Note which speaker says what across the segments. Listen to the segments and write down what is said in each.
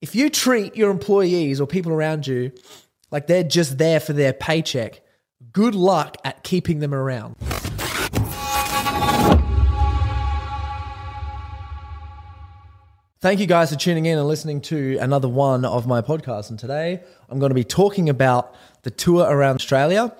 Speaker 1: If you treat your employees or people around you like they're just there for their paycheck, good luck at keeping them around. Thank you guys for tuning in and listening to another one of my podcasts. And today I'm going to be talking about the tour around Australia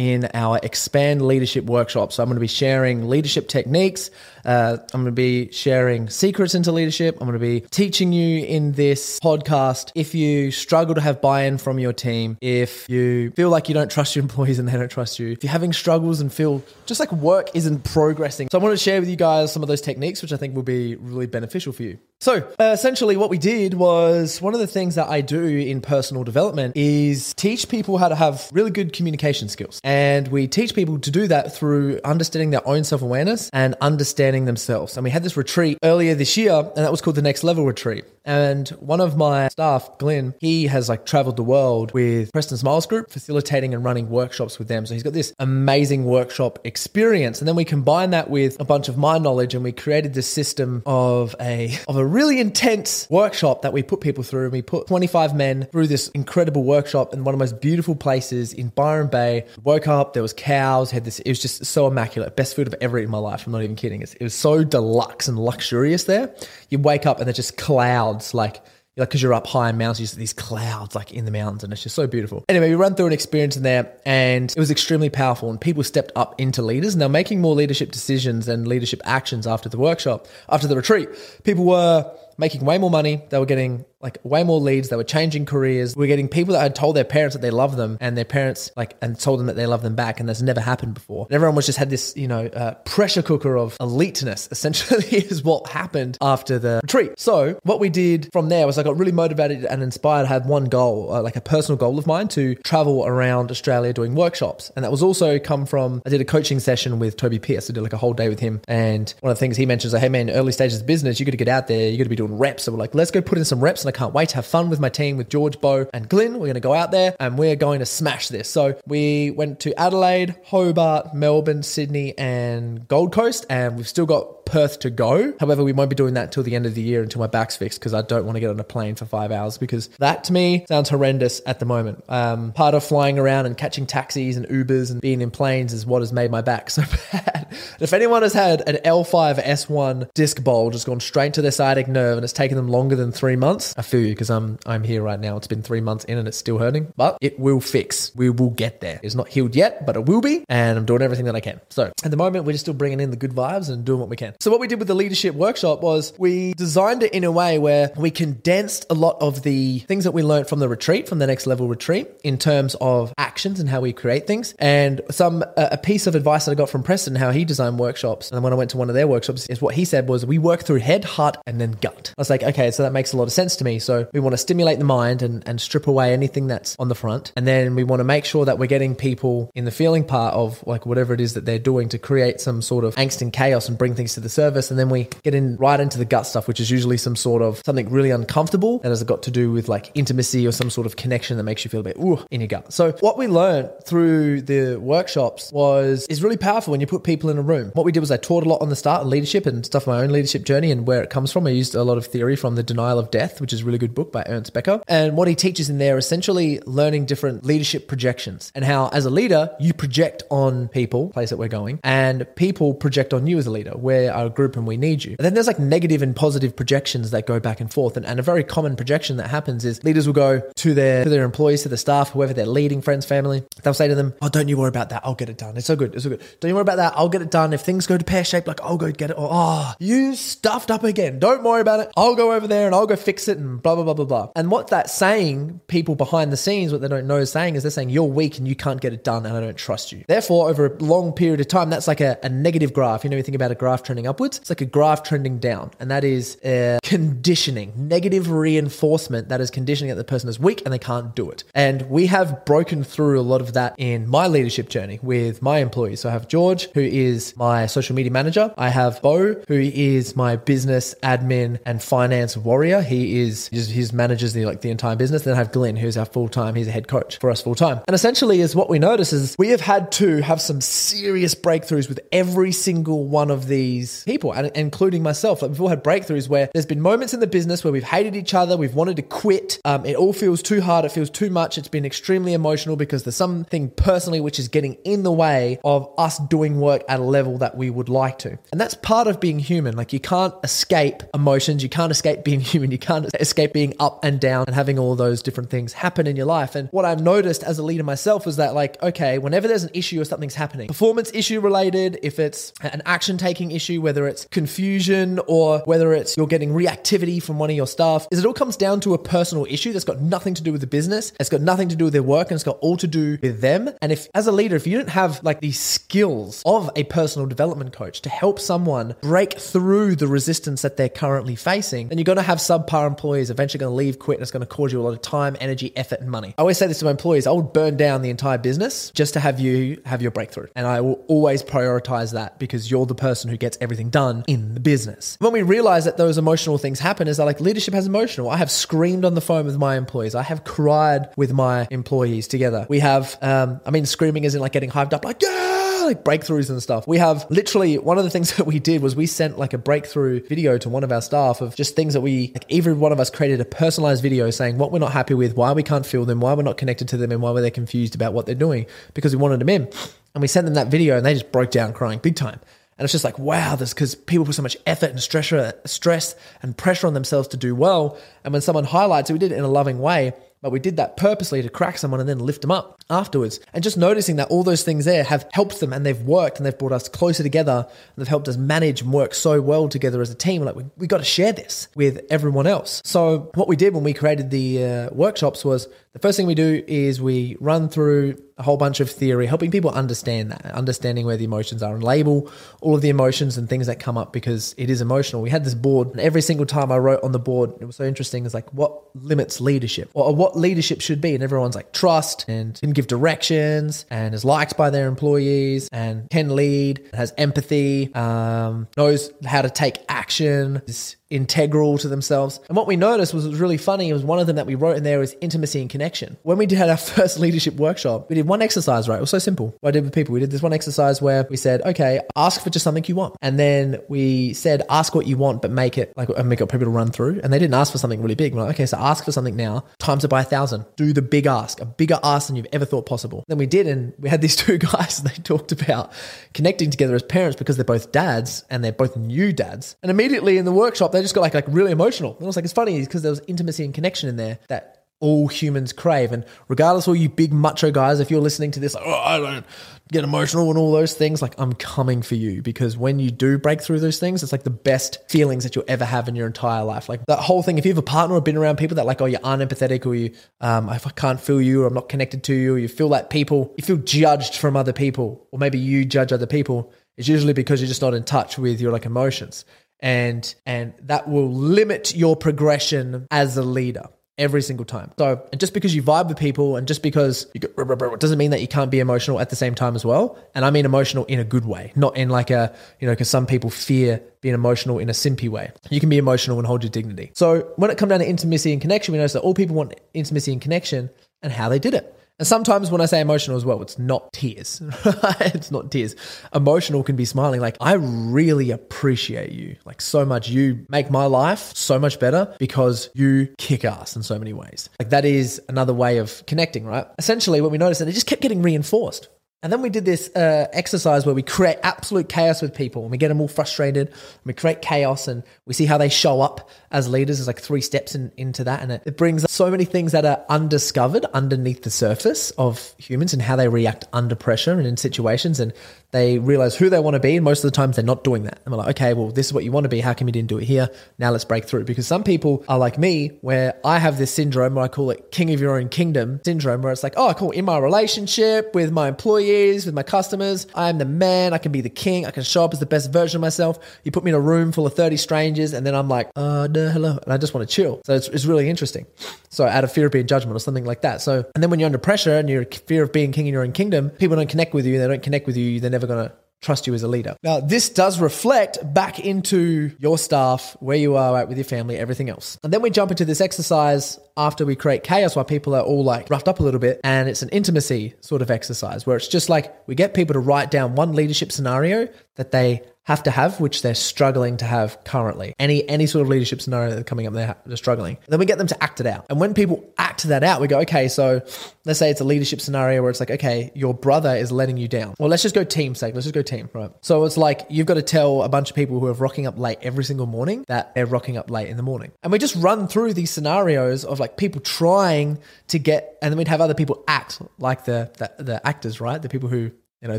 Speaker 1: in our Expand Leadership Workshop. So I'm going to be sharing leadership techniques. Uh, I'm going to be sharing secrets into leadership. I'm going to be teaching you in this podcast if you struggle to have buy in from your team, if you feel like you don't trust your employees and they don't trust you, if you're having struggles and feel just like work isn't progressing. So I want to share with you guys some of those techniques, which I think will be really beneficial for you. So, uh, essentially, what we did was one of the things that I do in personal development is teach people how to have really good communication skills. And we teach people to do that through understanding their own self awareness and understanding themselves. And we had this retreat earlier this year, and that was called the Next Level Retreat. And one of my staff, Glenn, he has like traveled the world with Preston Smiles Group, facilitating and running workshops with them. So he's got this amazing workshop experience. And then we combine that with a bunch of my knowledge and we created this system of a of a really intense workshop that we put people through. And we put 25 men through this incredible workshop in one of the most beautiful places in Byron Bay. Woke up, there was cows, had this, it was just so immaculate. Best food I've ever eaten in my life. I'm not even kidding. It was so deluxe and luxurious there. You wake up and there's just clouds like like because you're up high in mountains, you see these clouds like in the mountains, and it's just so beautiful. Anyway, we run through an experience in there, and it was extremely powerful. And people stepped up into leaders, and they're making more leadership decisions and leadership actions after the workshop, after the retreat. People were making way more money. They were getting like way more leads. They were changing careers. We are getting people that had told their parents that they love them and their parents like, and told them that they love them back. And that's never happened before. And everyone was just had this, you know, uh, pressure cooker of eliteness essentially is what happened after the retreat. So what we did from there was I got really motivated and inspired. I had one goal, uh, like a personal goal of mine to travel around Australia doing workshops. And that was also come from, I did a coaching session with Toby Pierce. I did like a whole day with him. And one of the things he mentions, like, hey man, early stages of business, you got to get out there. You got to be doing reps. So we're like, let's go put in some reps. And I can't wait to have fun with my team with George, Bo, and Glenn. We're going to go out there and we're going to smash this. So we went to Adelaide, Hobart, Melbourne, Sydney, and Gold Coast. And we've still got Perth to go. However, we won't be doing that until the end of the year until my back's fixed because I don't want to get on a plane for five hours because that to me sounds horrendous at the moment. Um, part of flying around and catching taxis and Ubers and being in planes is what has made my back so bad. if anyone has had an L5 S1 disc bulge, just gone straight to their sciatic nerve and it's taken them longer than three months, I feel you because I'm I'm here right now. It's been three months in and it's still hurting, but it will fix. We will get there. It's not healed yet, but it will be, and I'm doing everything that I can. So at the moment, we're just still bringing in the good vibes and doing what we can. So what we did with the leadership workshop was we designed it in a way where we condensed a lot of the things that we learned from the retreat, from the next level retreat, in terms of actions and how we create things. And some a piece of advice that I got from Preston, how he designed workshops, and when I went to one of their workshops, is what he said was we work through head, heart, and then gut. I was like, okay, so that makes a lot of sense to me. So we want to stimulate the mind and, and strip away anything that's on the front, and then we want to make sure that we're getting people in the feeling part of like whatever it is that they're doing to create some sort of angst and chaos and bring things to the surface and then we get in right into the gut stuff, which is usually some sort of something really uncomfortable that has got to do with like intimacy or some sort of connection that makes you feel a bit ooh in your gut. So what we learned through the workshops was is really powerful when you put people in a room. What we did was I taught a lot on the start and leadership and stuff my own leadership journey and where it comes from. I used a lot of theory from The Denial of Death, which is a really good book by Ernest Becker. And what he teaches in there essentially learning different leadership projections and how as a leader you project on people, place that we're going, and people project on you as a leader. We're a group and we need you. And then there's like negative and positive projections that go back and forth. And, and a very common projection that happens is leaders will go to their to their employees, to the staff, whoever they're leading, friends, family. They'll say to them, "Oh, don't you worry about that. I'll get it done. It's so good. It's so good. Don't you worry about that. I'll get it done. If things go to pear shape, like I'll go get it. Or oh, you stuffed up again. Don't worry about it. I'll go over there and I'll go fix it and blah blah blah blah blah. And what that's saying, people behind the scenes, what they don't know is saying is they're saying you're weak and you can't get it done and I don't trust you. Therefore, over a long period of time, that's like a, a negative graph. You know, you think about a graph trend trending upwards. It's like a graph trending down. And that is uh, conditioning, negative reinforcement that is conditioning that the person is weak and they can't do it. And we have broken through a lot of that in my leadership journey with my employees. So I have George, who is my social media manager. I have Bo, who is my business admin and finance warrior. He is his manages the like the entire business. Then I have Glenn, who's our full time. He's a head coach for us full time. And essentially, is what we notice is we have had to have some serious breakthroughs with every single one of these people, and including myself. Like we've all had breakthroughs where there's been moments in the business where we've hated each other, we've wanted to quit. Um, it all feels too hard. It feels too much. It's been extremely emotional because there's something personally which is getting in the way of us doing work at a level that we would like to. And that's part of being human. Like you can't escape emotions. You can't escape being human. You can't escape being up and down and having all those different things happen in your life. And what I've noticed as a leader myself is that like, okay, whenever there's an issue or something's happening, performance issue related, if it's an action taking issue, whether it's confusion or whether it's you're getting reactivity from one of your staff, is it all comes down to a personal issue that's got nothing to do with the business. It's got nothing to do with their work and it's got all to do with them. And if as a leader, if you don't have like the skills of a personal development coach to help someone break through the resistance that they're currently facing, then you're going to have subpar employees eventually going to leave, quit, and it's going to cause you a lot of time, energy, effort, and money. I always say this to my employees: I would burn down the entire business just to have you have your breakthrough, and I will always prioritize that because you're the person who gets everything done in the business. When we realize that those emotional things happen, is that like leadership has emotional. I have screamed on the phone with my employees. I have cried with my employees together. We have, um, I mean, screaming isn't like getting hyped up, like yeah like breakthroughs and stuff. We have literally one of the things that we did was we sent like a breakthrough video to one of our staff of just things that we like every one of us created a personalized video saying what we're not happy with, why we can't feel them, why we're not connected to them, and why were confused about what they're doing because we wanted them in. And we sent them that video and they just broke down crying big time. And it's just like, wow, this because people put so much effort and stress, stress and pressure on themselves to do well. And when someone highlights it, we did it in a loving way. But we did that purposely to crack someone and then lift them up afterwards. And just noticing that all those things there have helped them and they've worked and they've brought us closer together and they've helped us manage and work so well together as a team. Like, we, we got to share this with everyone else. So, what we did when we created the uh, workshops was the first thing we do is we run through a whole bunch of theory, helping people understand that, understanding where the emotions are and label all of the emotions and things that come up because it is emotional. We had this board, and every single time I wrote on the board, it was so interesting. It's like, what limits leadership or what leadership should be? And everyone's like, trust and can give directions and is liked by their employees and can lead, has empathy, um, knows how to take action, is integral to themselves. And what we noticed was, was really funny. It was one of them that we wrote in there is intimacy and connection. When we did our first leadership workshop, we did one exercise, right? It was so simple. What I did with people, we did this one exercise where we said, okay, ask for just something you want. And then we said, ask what you want, but make it like, and we got people to run through. And they didn't ask for something really big. We're like, okay, so ask for something now, times it by a thousand. Do the big ask, a bigger ask than you've ever thought possible. Then we did, and we had these two guys, and they talked about connecting together as parents because they're both dads and they're both new dads. And immediately in the workshop, they just got like, like really emotional. And I was like, it's funny because there was intimacy and connection in there that all humans crave. And regardless of all you big macho guys, if you're listening to this, like, oh, I don't get emotional and all those things, like I'm coming for you because when you do break through those things, it's like the best feelings that you'll ever have in your entire life. Like that whole thing, if you have a partner or been around people that like, oh, you're unempathetic or you, um, I can't feel you or I'm not connected to you, or you feel like people, you feel judged from other people, or maybe you judge other people, it's usually because you're just not in touch with your like emotions and and that will limit your progression as a leader every single time. So, and just because you vibe with people and just because you get, doesn't mean that you can't be emotional at the same time as well. And I mean emotional in a good way, not in like a, you know, because some people fear being emotional in a simpy way. You can be emotional and hold your dignity. So, when it comes down to intimacy and connection, we notice that all people want intimacy and connection and how they did it. And sometimes when I say emotional as well, it's not tears. it's not tears. Emotional can be smiling. Like, I really appreciate you, like, so much. You make my life so much better because you kick ass in so many ways. Like, that is another way of connecting, right? Essentially, what we noticed, and it just kept getting reinforced. And then we did this uh, exercise where we create absolute chaos with people and we get them all frustrated. And we create chaos and we see how they show up as leaders. There's like three steps in, into that. And it, it brings so many things that are undiscovered underneath the surface of humans and how they react under pressure and in situations. And they realize who they want to be. And most of the times they're not doing that. And we're like, okay, well, this is what you want to be. How come you didn't do it here? Now let's break through. Because some people are like me, where I have this syndrome, where I call it king of your own kingdom syndrome, where it's like, oh, cool. In my relationship with my employees, with my customers, I am the man. I can be the king. I can show up as the best version of myself. You put me in a room full of 30 strangers, and then I'm like, uh, no, hello. And I just want to chill. So it's, it's really interesting. So out of fear of being judgment or something like that. So, and then when you're under pressure and you're fear of being king in your own kingdom, people don't connect with you. They don't connect with you. They're never going to trust you as a leader. Now, this does reflect back into your staff, where you are at with your family, everything else. And then we jump into this exercise after we create chaos while people are all like roughed up a little bit. And it's an intimacy sort of exercise where it's just like we get people to write down one leadership scenario that they have to have, which they're struggling to have currently. Any any sort of leadership scenario that's coming up, they're, they're struggling. Then we get them to act it out. And when people act that out, we go, okay, so let's say it's a leadership scenario where it's like, okay, your brother is letting you down. Well, let's just go team sake. Let's just go team, right? So it's like you've got to tell a bunch of people who are rocking up late every single morning that they're rocking up late in the morning. And we just run through these scenarios of like people trying to get, and then we'd have other people act like the the, the actors, right? The people who you know,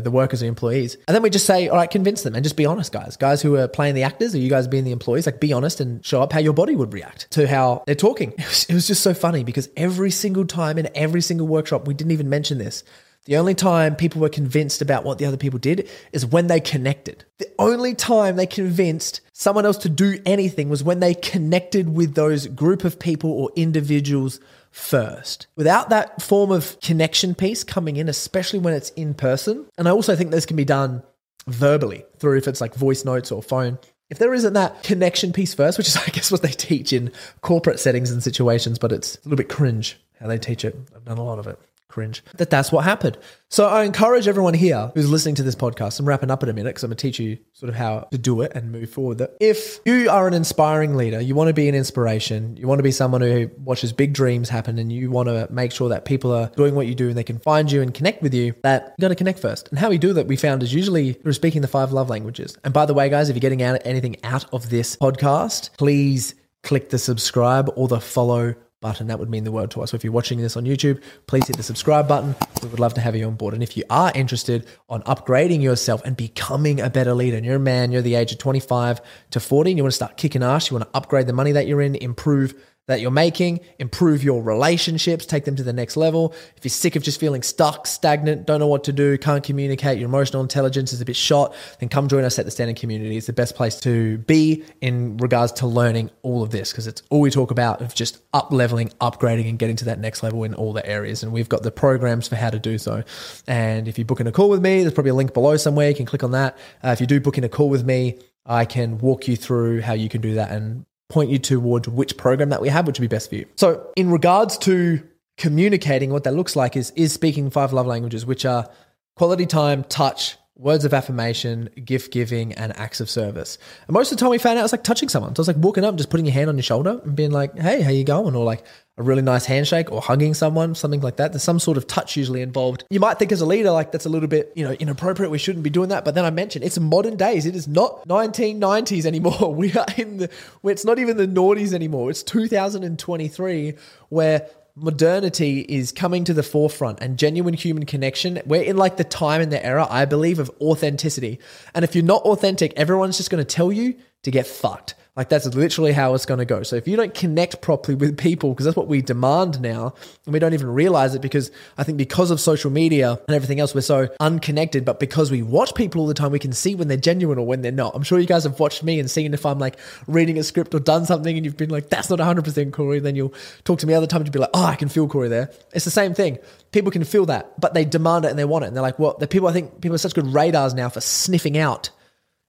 Speaker 1: the workers and employees. And then we just say, all right, convince them and just be honest, guys. Guys who are playing the actors or you guys being the employees, like be honest and show up how your body would react to how they're talking. It was, it was just so funny because every single time in every single workshop, we didn't even mention this. The only time people were convinced about what the other people did is when they connected. The only time they convinced someone else to do anything was when they connected with those group of people or individuals first. Without that form of connection piece coming in, especially when it's in person, and I also think this can be done verbally through if it's like voice notes or phone. If there isn't that connection piece first, which is, I guess, what they teach in corporate settings and situations, but it's a little bit cringe how they teach it. I've done a lot of it cringe that that's what happened. So i encourage everyone here who's listening to this podcast i'm wrapping up in a minute because i'm going to teach you sort of how to do it and move forward that if you are an inspiring leader you want to be an inspiration you want to be someone who watches big dreams happen and you want to make sure that people are doing what you do and they can find you and connect with you that you got to connect first. And how we do that we found is usually through speaking the five love languages. And by the way guys if you're getting out anything out of this podcast please click the subscribe or the follow button. That would mean the world to us. So if you're watching this on YouTube, please hit the subscribe button. We would love to have you on board. And if you are interested on upgrading yourself and becoming a better leader, and you're a man, you're the age of 25 to 40, and you want to start kicking ass, you want to upgrade the money that you're in, improve that you're making, improve your relationships, take them to the next level. If you're sick of just feeling stuck, stagnant, don't know what to do, can't communicate, your emotional intelligence is a bit shot, then come join us at the Standing Community. It's the best place to be in regards to learning all of this because it's all we talk about of just up leveling, upgrading, and getting to that next level in all the areas. And we've got the programs for how to do so. And if you book in a call with me, there's probably a link below somewhere. You can click on that. Uh, if you do book in a call with me, I can walk you through how you can do that and point you towards which program that we have, which would be best for you. So, in regards to communicating, what that looks like is is speaking five love languages, which are quality time, touch, words of affirmation, gift giving, and acts of service. And most of the time, we found out it's like touching someone. So it's like walking up, and just putting your hand on your shoulder and being like, "Hey, how you going?" Or like a really nice handshake or hugging someone, something like that. There's some sort of touch usually involved. You might think as a leader, like that's a little bit, you know, inappropriate. We shouldn't be doing that. But then I mentioned it's modern days. It is not 1990s anymore. We are in the, it's not even the noughties anymore. It's 2023 where modernity is coming to the forefront and genuine human connection. We're in like the time and the era, I believe, of authenticity. And if you're not authentic, everyone's just going to tell you to get fucked. Like that's literally how it's going to go. So if you don't connect properly with people, because that's what we demand now, and we don't even realize it because I think because of social media and everything else, we're so unconnected. But because we watch people all the time, we can see when they're genuine or when they're not. I'm sure you guys have watched me and seen if I'm like reading a script or done something and you've been like, that's not 100% Corey. Then you'll talk to me other times, you'll be like, oh, I can feel Corey there. It's the same thing. People can feel that, but they demand it and they want it. And they're like, well, the people, I think people are such good radars now for sniffing out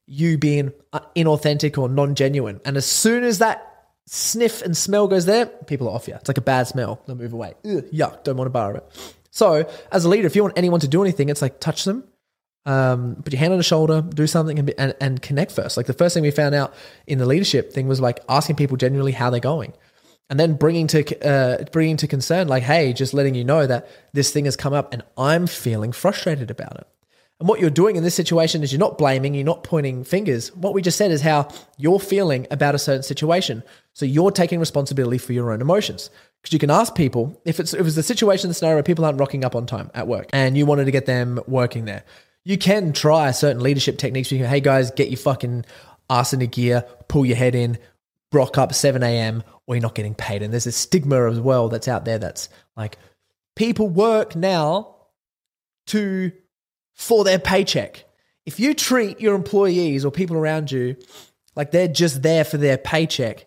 Speaker 1: you being uh, inauthentic or non genuine. And as soon as that sniff and smell goes there, people are off you. It's like a bad smell. They'll move away. Ugh, yuck, don't want to borrow it. So, as a leader, if you want anyone to do anything, it's like touch them, um, put your hand on the shoulder, do something, and, and, and connect first. Like the first thing we found out in the leadership thing was like asking people genuinely how they're going and then bringing to uh, bringing to concern like hey just letting you know that this thing has come up and i'm feeling frustrated about it and what you're doing in this situation is you're not blaming, you're not pointing fingers. What we just said is how you're feeling about a certain situation. So you're taking responsibility for your own emotions. Because you can ask people if it's if it's the situation, the scenario where people aren't rocking up on time at work and you wanted to get them working there. You can try certain leadership techniques. You can, hey guys, get your fucking ass into gear, pull your head in, rock up 7 a.m., or you're not getting paid. And there's a stigma as well that's out there that's like people work now to for their paycheck. If you treat your employees or people around you like they're just there for their paycheck,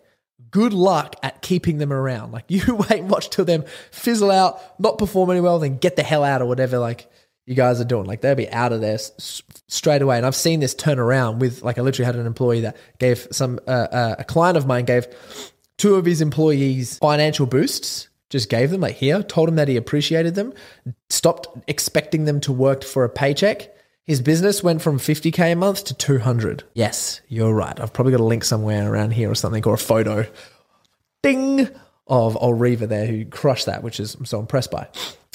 Speaker 1: good luck at keeping them around. Like you wait and watch till them fizzle out, not perform any well, then get the hell out or whatever. Like you guys are doing. Like they'll be out of there s- straight away. And I've seen this turn around with like I literally had an employee that gave some uh, uh, a client of mine gave two of his employees financial boosts. Just gave them like here, told him that he appreciated them, stopped expecting them to work for a paycheck. His business went from 50k a month to 200. Yes, you're right. I've probably got a link somewhere around here or something or a photo. Ding of Olriva there who crushed that, which is I'm so impressed by.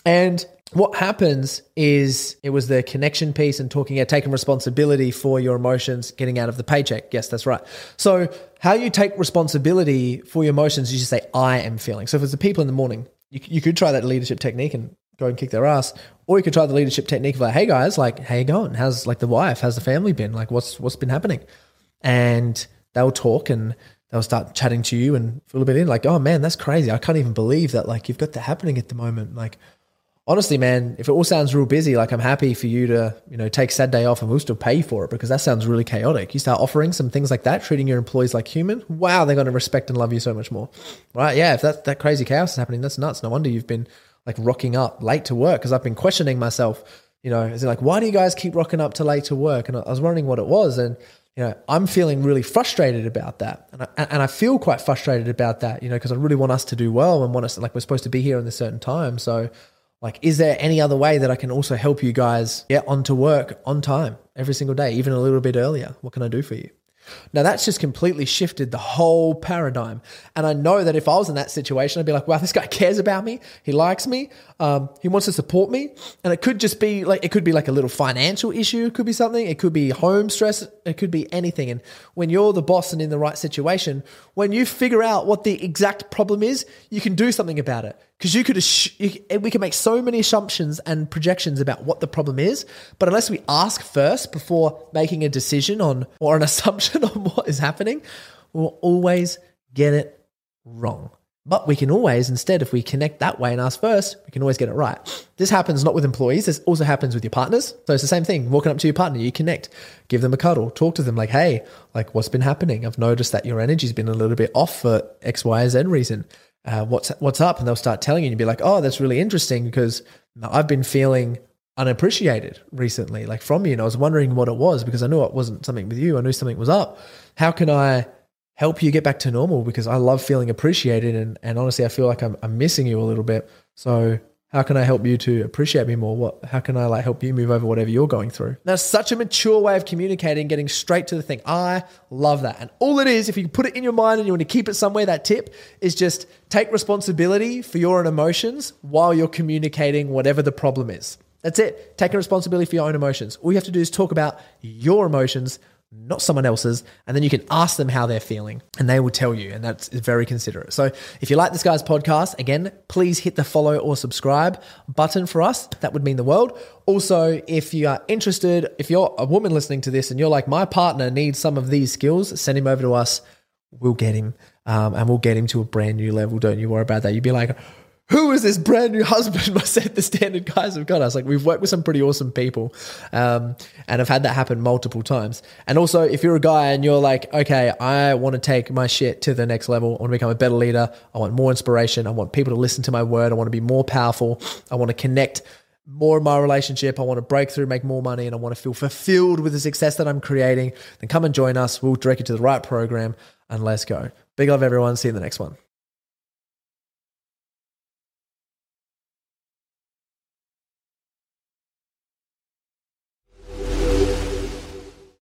Speaker 1: And what happens is it was the connection piece and talking about taking responsibility for your emotions, getting out of the paycheck. Yes, that's right. So how you take responsibility for your emotions, you just say, I am feeling. So if it's the people in the morning, you, you could try that leadership technique and go and kick their ass. Or you could try the leadership technique of like, hey guys, like, how you going? How's like the wife? How's the family been? Like what's what's been happening? And they'll talk and they'll start chatting to you and feel a bit in like, oh man, that's crazy. I can't even believe that like you've got that happening at the moment. Like honestly, man, if it all sounds real busy, like I'm happy for you to, you know, take Saturday off and we'll still pay for it because that sounds really chaotic. You start offering some things like that, treating your employees like human. Wow, they're going to respect and love you so much more. Right? Yeah. If that, that crazy chaos is happening, that's nuts. No wonder you've been like rocking up late to work because I've been questioning myself, you know, is it like, why do you guys keep rocking up to late to work? And I was wondering what it was. And, you know, I'm feeling really frustrated about that. And I, and I feel quite frustrated about that, you know, because I really want us to do well and want us, like, we're supposed to be here in this certain time. So, like, is there any other way that I can also help you guys get onto work on time every single day, even a little bit earlier? What can I do for you? Now that's just completely shifted the whole paradigm. And I know that if I was in that situation, I'd be like, wow, this guy cares about me. He likes me. Um, he wants to support me. And it could just be like, it could be like a little financial issue. It could be something. It could be home stress. It could be anything. And when you're the boss and in the right situation, when you figure out what the exact problem is, you can do something about it. Because you could, you, we can make so many assumptions and projections about what the problem is, but unless we ask first before making a decision on or an assumption on what is happening, we'll always get it wrong. But we can always, instead, if we connect that way and ask first, we can always get it right. This happens not with employees, this also happens with your partners. So it's the same thing. Walking up to your partner, you connect, give them a cuddle, talk to them like, hey, like what's been happening? I've noticed that your energy's been a little bit off for X, Y, Z reason uh, what's what's up, and they'll start telling you, and you'll be like, oh, that's really interesting because I've been feeling unappreciated recently, like from you, and I was wondering what it was because I knew it wasn't something with you. I knew something was up. How can I help you get back to normal? Because I love feeling appreciated, and and honestly, I feel like I'm I'm missing you a little bit. So how can I help you to appreciate me more? What how can I like help you move over whatever you're going through? That's such a mature way of communicating, getting straight to the thing. I love that. And all it is, if you put it in your mind and you want to keep it somewhere, that tip is just take responsibility for your own emotions while you're communicating whatever the problem is. That's it. Taking responsibility for your own emotions. All you have to do is talk about your emotions not someone else's, and then you can ask them how they're feeling, and they will tell you, and that's very considerate. So, if you like this guy's podcast, again, please hit the follow or subscribe button for us. That would mean the world. Also, if you are interested, if you're a woman listening to this and you're like, my partner needs some of these skills, send him over to us. We'll get him, um, and we'll get him to a brand new level. Don't you worry about that. You'd be like, who is this brand new husband? I said the standard guys have got. Was like, we've worked with some pretty awesome people, um, and I've had that happen multiple times. And also, if you're a guy and you're like, okay, I want to take my shit to the next level, I want to become a better leader, I want more inspiration, I want people to listen to my word, I want to be more powerful, I want to connect more in my relationship, I want to break through, make more money, and I want to feel fulfilled with the success that I'm creating, then come and join us. We'll direct you to the right program, and let's go. Big love, everyone. See you in the next one.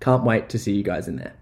Speaker 2: Can't wait to see you guys in there.